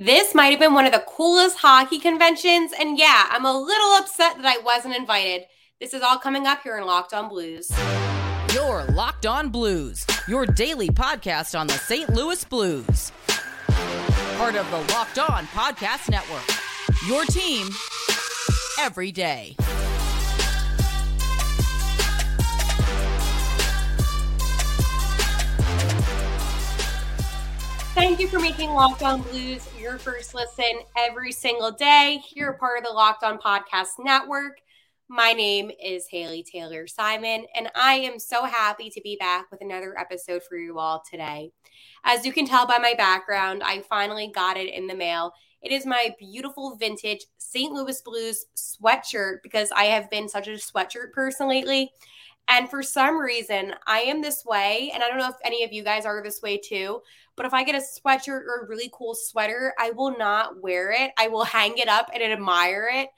This might have been one of the coolest hockey conventions. And yeah, I'm a little upset that I wasn't invited. This is all coming up here in Locked On Blues. Your Locked On Blues, your daily podcast on the St. Louis Blues. Part of the Locked On Podcast Network. Your team every day. Thank you for making Locked On Blues your first listen every single day. You're part of the Locked On Podcast Network. My name is Haley Taylor Simon, and I am so happy to be back with another episode for you all today. As you can tell by my background, I finally got it in the mail. It is my beautiful vintage St. Louis Blues sweatshirt because I have been such a sweatshirt person lately. And for some reason, I am this way. And I don't know if any of you guys are this way too. But if I get a sweatshirt or a really cool sweater, I will not wear it. I will hang it up and admire it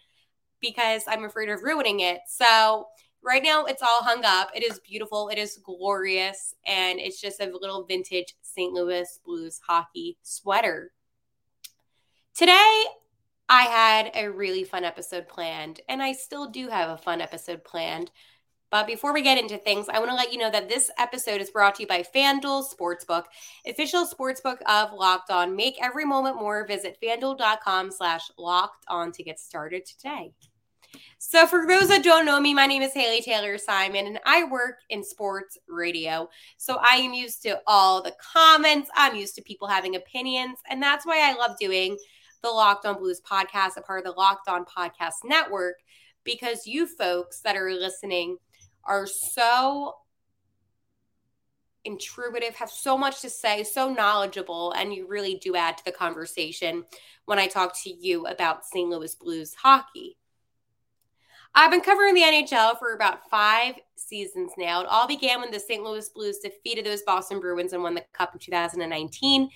because I'm afraid of ruining it. So right now it's all hung up. It is beautiful. It is glorious. And it's just a little vintage St. Louis Blues hockey sweater. Today, I had a really fun episode planned, and I still do have a fun episode planned. But before we get into things, I want to let you know that this episode is brought to you by FanDuel Sportsbook, official sportsbook of Locked On. Make every moment more. Visit fanduel.com slash locked on to get started today. So, for those that don't know me, my name is Haley Taylor Simon, and I work in sports radio. So, I am used to all the comments. I'm used to people having opinions, and that's why I love doing the Locked On Blues podcast, a part of the Locked On Podcast Network, because you folks that are listening are so intuitive, have so much to say, so knowledgeable, and you really do add to the conversation when I talk to you about St. Louis Blues hockey. I've been covering the NHL for about five seasons now. It all began when the St. Louis Blues defeated those Boston Bruins and won the Cup in 2019.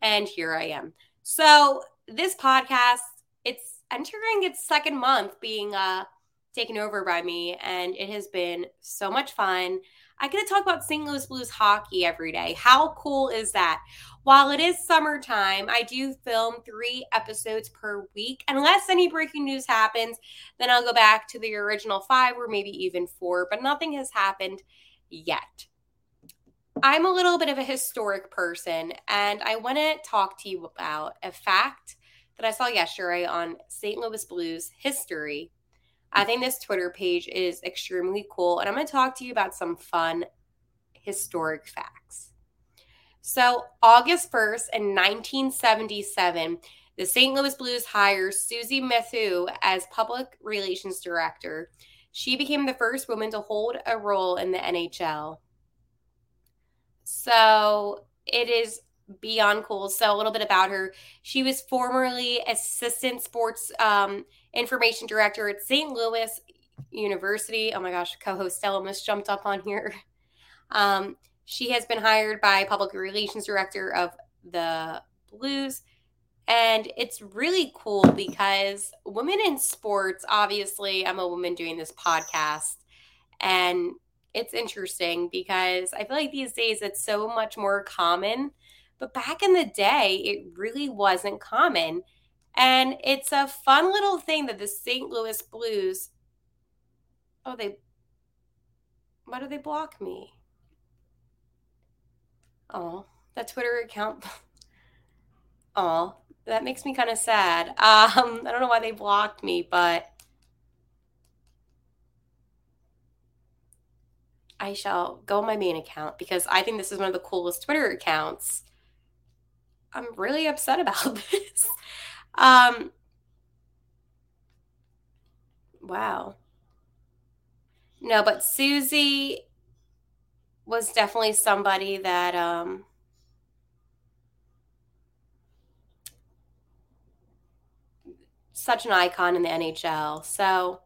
And here I am. So, this podcast, it's entering its second month being uh, taken over by me, and it has been so much fun. I get to talk about St. Louis Blues hockey every day. How cool is that? While it is summertime, I do film three episodes per week. Unless any breaking news happens, then I'll go back to the original five or maybe even four, but nothing has happened yet. I'm a little bit of a historic person, and I want to talk to you about a fact that I saw yesterday on St. Louis Blues history I think this Twitter page is extremely cool. And I'm going to talk to you about some fun historic facts. So, August 1st in 1977, the St. Louis Blues hires Susie Mathieu as public relations director. She became the first woman to hold a role in the NHL. So, it is beyond cool. So, a little bit about her. She was formerly assistant sports um, information director at St. Louis University. Oh my gosh, co host Stella almost jumped up on here. Um, she has been hired by public relations director of the Blues. And it's really cool because women in sports, obviously, I'm a woman doing this podcast. And it's interesting because I feel like these days it's so much more common. But back in the day, it really wasn't common. And it's a fun little thing that the St. Louis Blues. Oh, they. Why do they block me? Oh, that Twitter account. oh, that makes me kind of sad. Um, I don't know why they blocked me, but I shall go on my main account because I think this is one of the coolest Twitter accounts. I'm really upset about this. Um, wow. No, but Susie was definitely somebody that um, such an icon in the NHL. So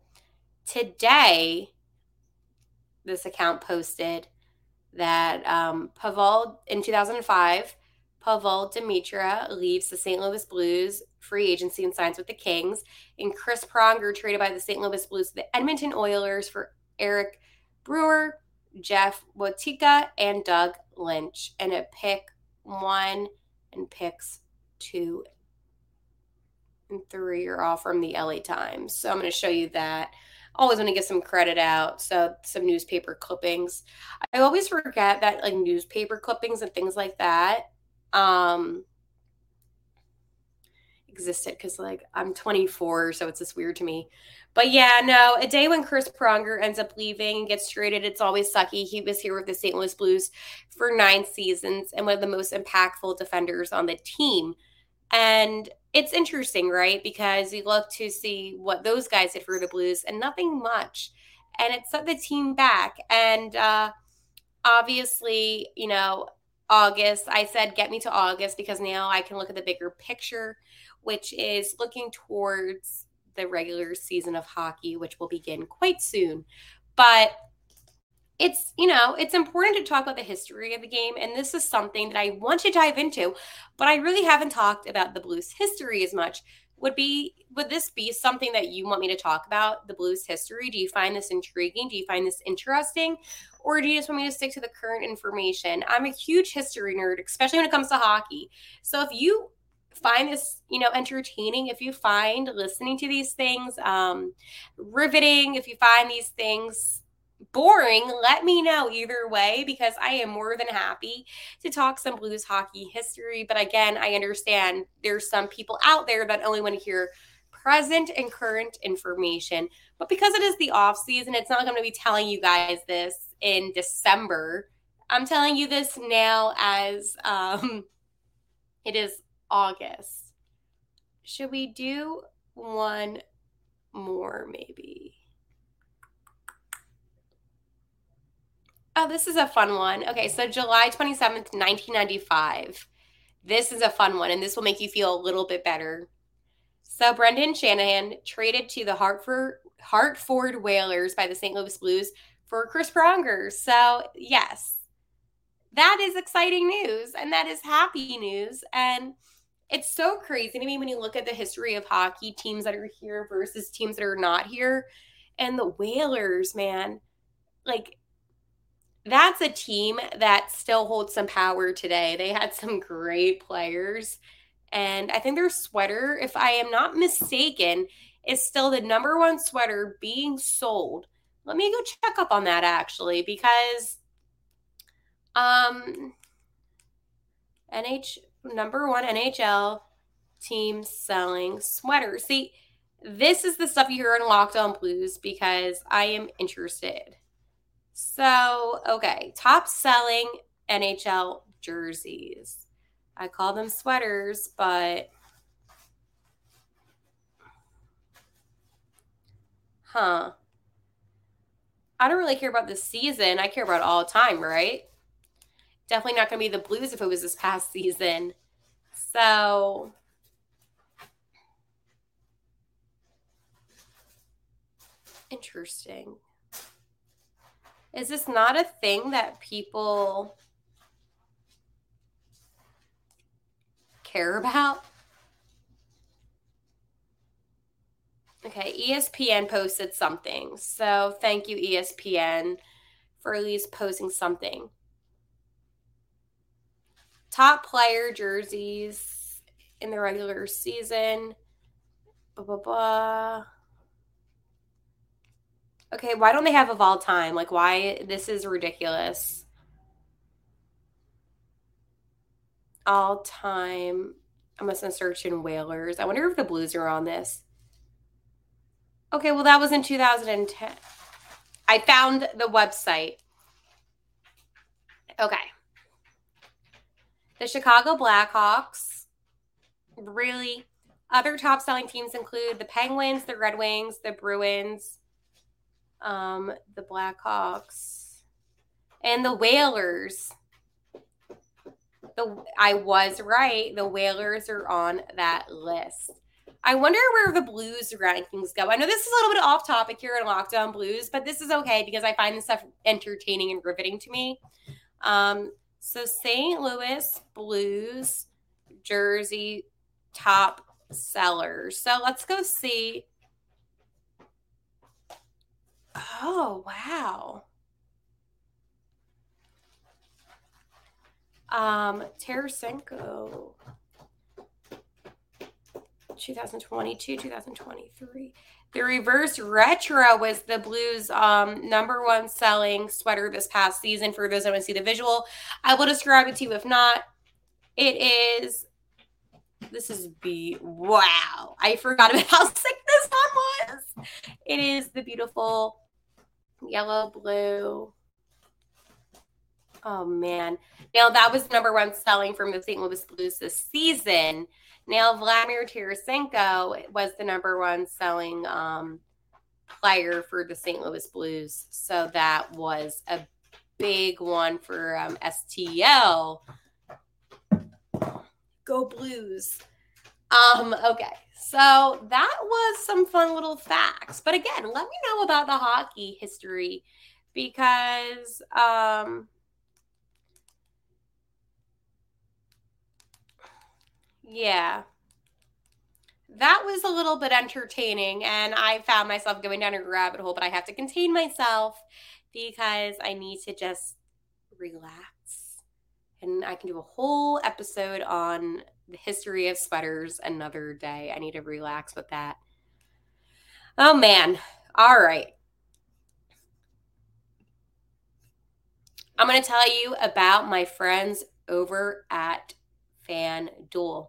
today, this account posted that um, Pavel in 2005 Pavel Demitra leaves the St. Louis Blues free agency and signs with the Kings. And Chris Pronger traded by the St. Louis Blues to the Edmonton Oilers for Eric Brewer, Jeff Woywitka, and Doug Lynch. And a pick one and picks two and three are all from the LA Times. So I'm going to show you that. Always want to get some credit out. So some newspaper clippings. I always forget that like newspaper clippings and things like that um existed because like I'm 24, so it's just weird to me. But yeah, no, a day when Chris Pronger ends up leaving and gets traded, it's always sucky. He was here with the St. Louis Blues for nine seasons and one of the most impactful defenders on the team. And it's interesting, right? Because you look to see what those guys did for the Blues and nothing much. And it set the team back. And uh obviously, you know, August, I said get me to August because now I can look at the bigger picture which is looking towards the regular season of hockey, which will begin quite soon. But it's, you know, it's important to talk about the history of the game. And this is something that I want to dive into, but I really haven't talked about the Blues history as much. Would be would this be something that you want me to talk about the blues history do you find this intriguing do you find this interesting or do you just want me to stick to the current information? I'm a huge history nerd especially when it comes to hockey. So if you find this you know entertaining if you find listening to these things um riveting if you find these things boring let me know either way because i am more than happy to talk some blues hockey history. But again i understand there's some people out there that only want to hear present and current information but because it is the off season it's not going to be telling you guys this in december i'm telling you this now as um it is August. Should we do one more, maybe? Oh, this is a fun one. Okay, so July 27th, 1995. This is a fun one, and this will make you feel a little bit better. So, Brendan Shanahan traded to the Hartford, Hartford Whalers by the St. Louis Blues for Chris Pronger. So, yes, that is exciting news, and that is happy news. And it's so crazy to me when you look at the history of hockey teams that are here versus teams that are not here. And the Whalers, man, like that's a team that still holds some power today. They had some great players. And I think their sweater, if I am not mistaken, is still the number one sweater being sold. Let me go check up on that actually because um NH number one NHL team selling sweaters. See, this is the stuff you hear in Locked On Blues because I am interested. So, okay, top selling NHL jerseys. I call them sweaters, but huh. I don't really care about the season. I care about all time, right? definitely not going to be the Blues if it was this past season. So interesting. Is this not a thing that people care about? Okay, ESPN posted something. So thank you, ESPN, for at least posting something top player jerseys in the regular season. Blah, blah, blah. Okay, why don't they have of all time? Like, why? This is ridiculous. All time. I'm to search in Whalers. I wonder if the Blues are on this. Okay, well, that was in 2010. I found the website. Okay. The Chicago Blackhawks, really. Other top selling teams include the Penguins, the Red Wings, the Bruins, um, the Blackhawks, and the Whalers. The I was right. The Whalers are on that list. I wonder where the Blues rankings go. I know this is a little bit off topic here in Locked On Blues, but this is okay because I find this stuff entertaining and riveting to me. Um, so St. Louis Blues jersey top sellers. So let's go see. Oh, wow. Um, Tarasenko. 2022, 2023. The reverse retro was the Blues' um, number one selling sweater this past season. For those that want to see the visual, I will describe it to you. If not, it is. This is be wow! I forgot about how sick this one was. It is the beautiful yellow blue. Oh man! Now that was number one selling from the St. Louis Blues this season. Now, Vladimir Tarasenko was the number one selling um, player for the St. Louis Blues. So that was a big one for um, STL. Go Blues. Um, okay. So that was some fun little facts. But again, let me know about the hockey history because um Yeah. That was a little bit entertaining, and I found myself going down a rabbit hole, but I have to contain myself because I need to just relax. And I can do a whole episode on the history of sweaters another day. I need to relax with that. Oh, man. All right. I'm going to tell you about my friends over at FanDuel.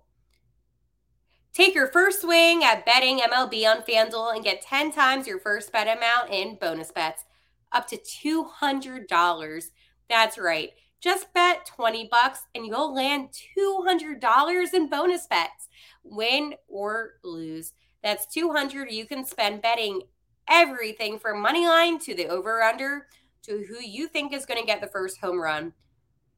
Take your first swing at betting MLB on FanDuel and get 10 times your first bet amount in bonus bets, up to $200. That's right. Just bet 20 bucks and you'll land $200 in bonus bets, win or lose. That's 200 you can spend betting everything from money line to the over under to who you think is going to get the first home run.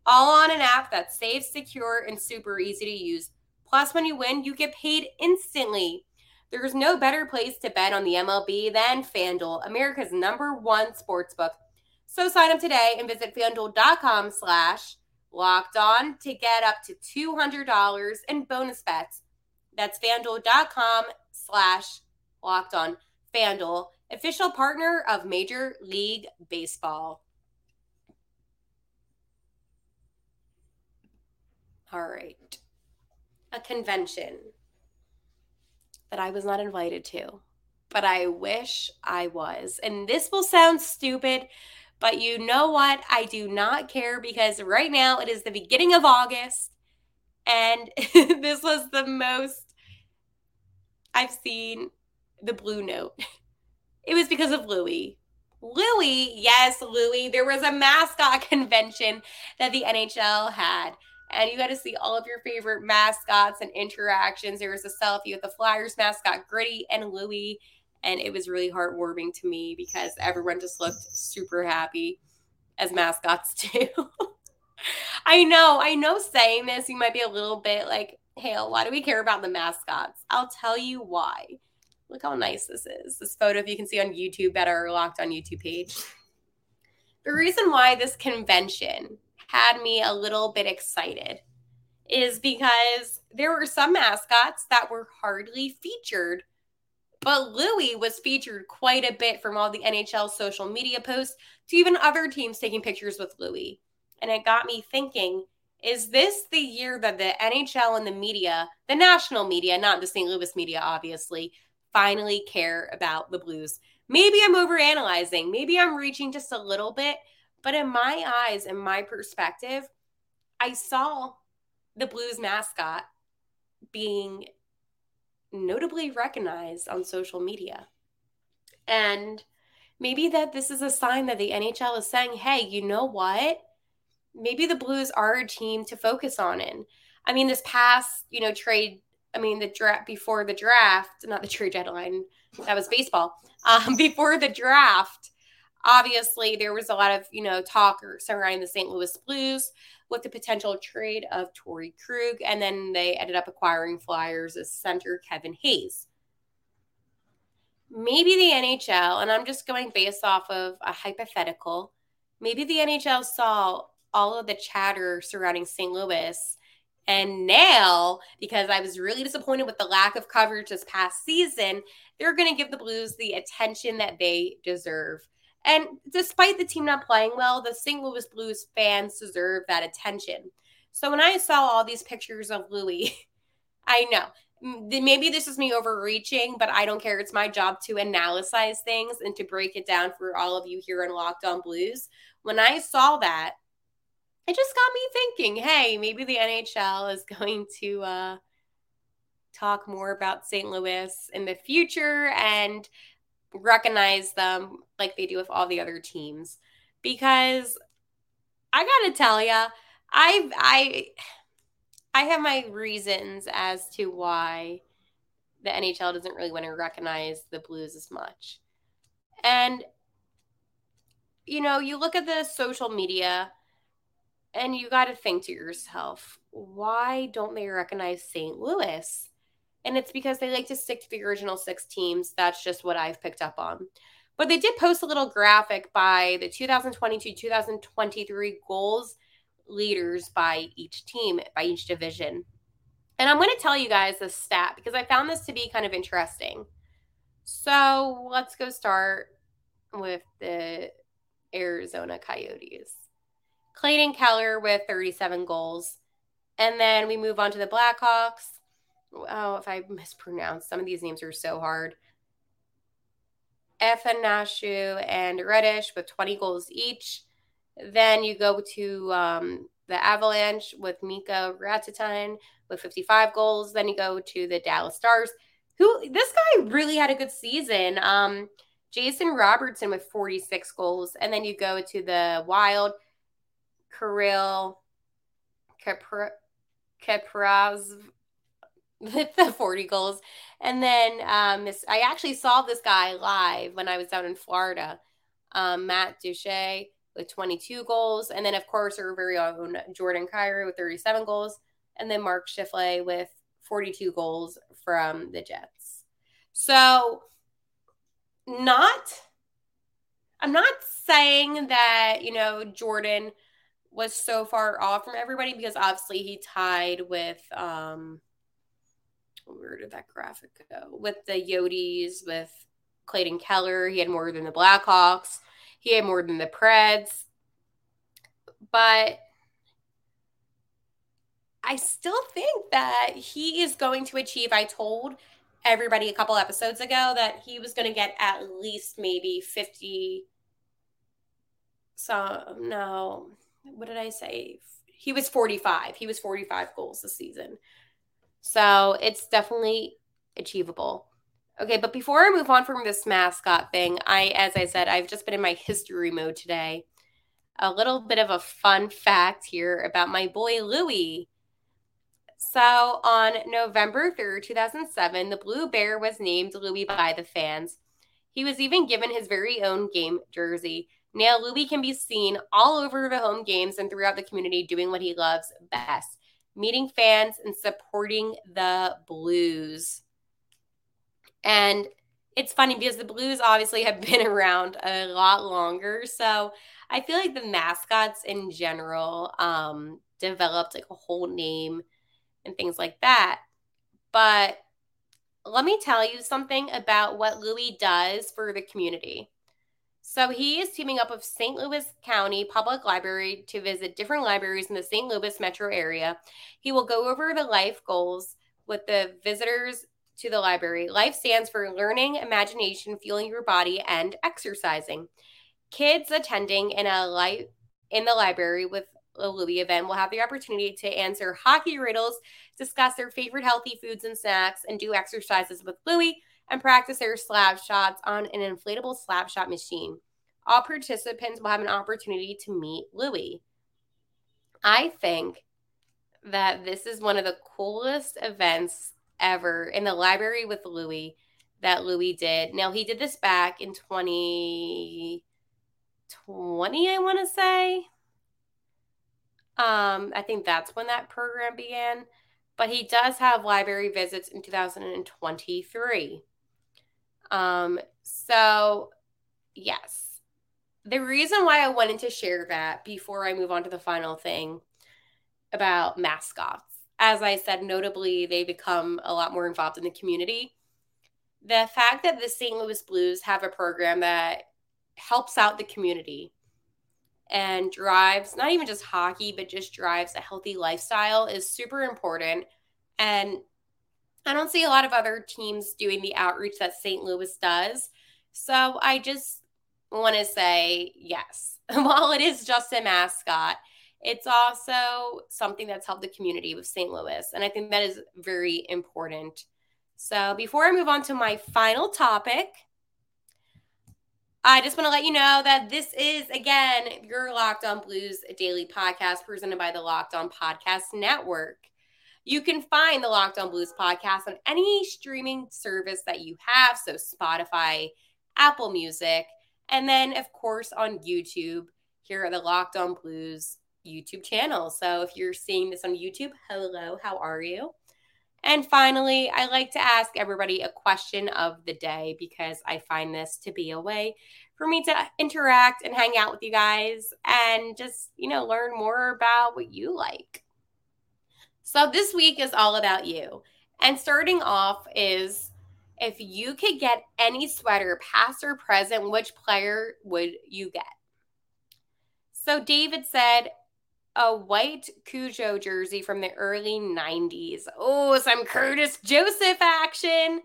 All on an app that's safe, secure, and super easy to use. Plus, when you win, you get paid instantly. There's no better place to bet on the MLB than FanDuel, America's number one sports book. So sign up today and visit fanduel.com slash locked on to get up to $200 in bonus bets. That's fanduel.com slash locked on. FanDuel, official partner of Major League Baseball. All right a convention that I was not invited to, but I wish I was. And this will sound stupid, but you know what? I do not care because right now it is the beginning of August and this was the most I've seen the blue note. It was because of Louis. Louis, yes, Louis. There was a mascot convention that the NHL had and you got to see all of your favorite mascots and interactions. There was a selfie with the Flyers mascot Gritty and Louie, and it was really heartwarming to me because everyone just looked super happy as mascots too. I know, I know saying this, you might be a little bit like, Hale, why do we care about the mascots? I'll tell you why. Look how nice this is. This photo, if you can see on YouTube, better locked on YouTube page. The reason why this convention had me a little bit excited is because there were some mascots that were hardly featured. But Louis was featured quite a bit from all the NHL social media posts to even other teams taking pictures with Louis. And it got me thinking is this the year that the NHL and the media, the national media, not the St. Louis media, obviously, finally care about the Blues? Maybe I'm overanalyzing. Maybe I'm reaching just a little bit, but in my eyes, in my perspective, I saw the Blues mascot being notably recognized on social media. And maybe that this is a sign that the NHL is saying, hey, you know what? Maybe the Blues are a team to focus on in. I mean, this past, you know, trade, I mean, the draft before the draft, not the trade deadline, that was baseball. Um, before the draft, Obviously, there was a lot of, you know, talk surrounding the St. Louis Blues with the potential trade of Torey Krug, and then they ended up acquiring Flyers as center Kevin Hayes. Maybe the NHL, and I'm just going based off of a hypothetical, maybe the NHL saw all of the chatter surrounding St. Louis. And now, because I was really disappointed with the lack of coverage this past season, they're going to give the Blues the attention that they deserve. And despite the team not playing well, the St. Louis Blues fans deserve that attention. So when I saw all these pictures of Louis, I know maybe this is me overreaching, but I don't care. It's my job to analyze things and to break it down for all of you here in Locked On Blues. When I saw that, it just got me thinking, hey, maybe the NHL is going to uh, talk more about St. Louis in the future and recognize them like they do with all the other teams. Because I gotta tell you, I I I have my reasons as to why the NHL doesn't really want to recognize the Blues as much. And you know, you look at the social media and you got to think to yourself, why don't they recognize St. Louis? And it's because they like to stick to the original six teams. That's just what I've picked up on. But they did post a little graphic by the 2022 2023 goals leaders by each team, by each division. And I'm going to tell you guys this stat because I found this to be kind of interesting. So let's go start with the Arizona Coyotes. Clayton Keller with 37 goals. And then we move on to the Blackhawks. Oh, if I mispronounce some of these names are so hard. Athanasiou and Raddysh with 20 goals each. Then you go to um, the Avalanche with Mika Rantanen with 55 goals. Then you go to the Dallas Stars, who this guy really had a good season. Um, Jason Robertson with 46 goals. And then you go to the Wild – Kirill Kapraz with the 40 goals. And then um, I actually saw this guy live when I was down in Florida, um, Matt Duchene with 22 goals. And then, of course, our very own Jordan Kyrou with 37 goals. And then Mark Scheifele with 42 goals from the Jets. So, not, I'm not saying that, you know, Jordan – was so far off from everybody because obviously he tied with um where did that graphic go? With the Yotes, with Clayton Keller. He had more than the Blackhawks. He had more than the Preds. But I still think that he is going to achieve. I told everybody a couple episodes ago that he was going to get at least maybe 50 so no what did I say? He was 45. He was 45 goals this season. So it's definitely achievable. Okay, but before I move on from this mascot thing, I, as I said, I've just been in my history mode today. A little bit of a fun fact here about my boy Louis. So on November 3rd, 2007, the Blue Bear was named Louis by the fans. He was even given his very own game jersey. Now, Louis can be seen all over the home games and throughout the community doing what he loves best meeting fans and supporting the Blues. And it's funny because the Blues obviously have been around a lot longer. So I feel like the mascots in general um, developed like a whole name and things like that. But let me tell you something about what Louis does for the community. So he is teaming up with St. Louis County Public Library to visit different libraries in the St. Louis metro area. He will go over the life goals with the visitors to the library. Life stands for learning, imagination, fueling your body, and exercising. Kids attending in a life in the library with a Louis event will have the opportunity to answer hockey riddles, discuss their favorite healthy foods and snacks, and do exercises with Louis and practice their slap shots on an inflatable slap shot machine. All participants will have an opportunity to meet Louis. I think that this is one of the coolest events ever in the library with Louis that Louis did. Now, he did this back in 2020, I want to say. Um, I think that's when that program began. But he does have library visits in 2023. Um, so yes. The reason why I wanted to share that before I move on to the final thing about mascots, as I said, notably, they become a lot more involved in the community. The fact that the St. Louis Blues have a program that helps out the community and drives not even just hockey, but just drives a healthy lifestyle is super important. And I don't see a lot of other teams doing the outreach that St. Louis does. So I just want to say yes. While it is just a mascot, it's also something that's helped the community with St. Louis. And I think that is very important. So before I move on to my final topic, I just want to let you know that this is, again, your Locked On Blues daily podcast presented by the Locked On Podcast Network. You can find the Locked On Blues podcast on any streaming service that you have. So, Spotify, Apple Music, and then, of course, on YouTube. Here are the Locked On Blues YouTube channel. So, if you're seeing this on YouTube, hello, how are you? And finally, I like to ask everybody a question of the day because I find this to be a way for me to interact and hang out with you guys and just, you know, learn more about what you like. So this week is all about you. And starting off is if you could get any sweater, past or present, which player would you get? So David said, a white Cujo jersey from the early 90s. Oh, some Curtis Joseph action.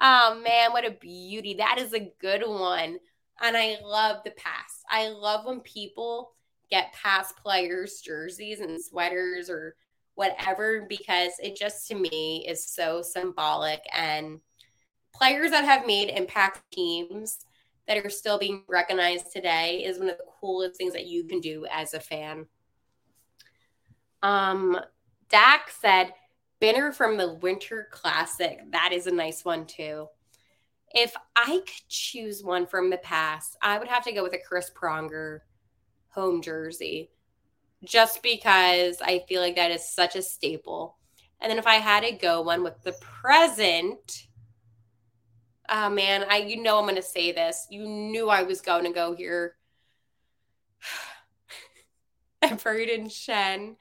Oh man, what a beauty. That is a good one. And I love the past. I love when people get past players' jerseys and sweaters or whatever because it just to me is so symbolic and players that have made impact teams that are still being recognized today is one of the coolest things that you can do as a fan. Um, Dak said, Binner from the Winter Classic. That is a nice one, too. If I could choose one from the past, I would have to go with a Chris Pronger home jersey just because I feel like that is such a staple. And then if I had to go one with the present, oh man, I you know I'm to say this. You knew I was going to go here. Brayden Schenn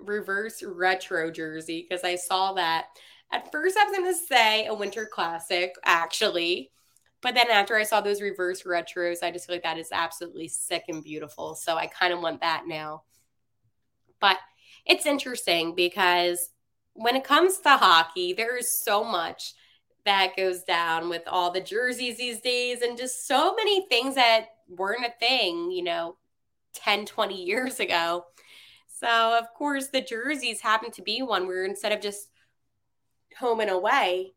reverse retro jersey because I saw that. At first, I was to say a winter classic, actually. But then after I saw those reverse retros, I just feel like that is absolutely sick and beautiful. So I kind of want that now. But it's interesting because when it comes to hockey, there is so much that goes down with all the jerseys these days and just so many things that weren't a thing, you know, 10, 20 years ago. So, of course, the jerseys happen to be one where instead of just home and away,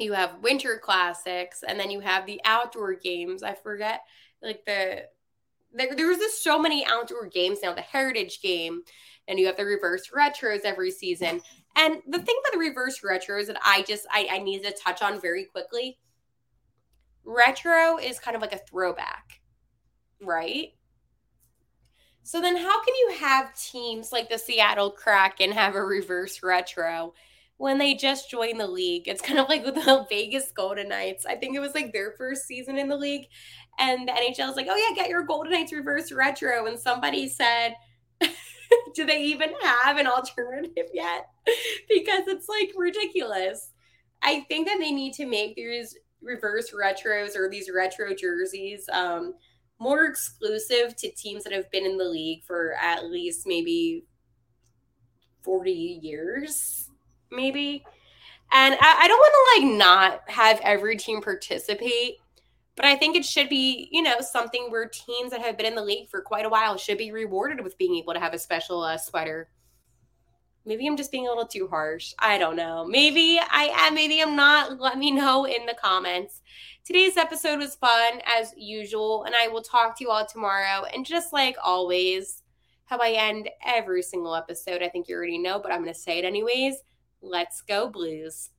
you have winter classics and then you have the outdoor games. I forget, like the there, there's just so many outdoor games now. The Heritage game, and you have the reverse retros every season. And the thing about the reverse retros that I just I, I need to touch on very quickly. Retro is kind of like a throwback, right? So then how can you have teams like the Seattle Kraken have a reverse retro when they just joined the league? It's kind of like with the Vegas Golden Knights. I think it was like their first season in the league. And the NHL is like, oh yeah, get your Golden Knights reverse retro. And somebody said, do they even have an alternative yet? because it's like ridiculous. I think that they need to make these reverse retros or these retro jerseys um, more exclusive to teams that have been in the league for at least maybe 40 years, maybe. And I, I don't want to like not have every team participate, but I think it should be, you know, something where teams that have been in the league for quite a while should be rewarded with being able to have a special uh, sweater. Maybe I'm just being a little too harsh. I don't know. Maybe I am, maybe I'm not. Let me know in the comments. Today's episode was fun as usual, and I will talk to you all tomorrow. And just like always, how I end every single episode, I think you already know, but I'm going to say it anyways. Let's go, Blues.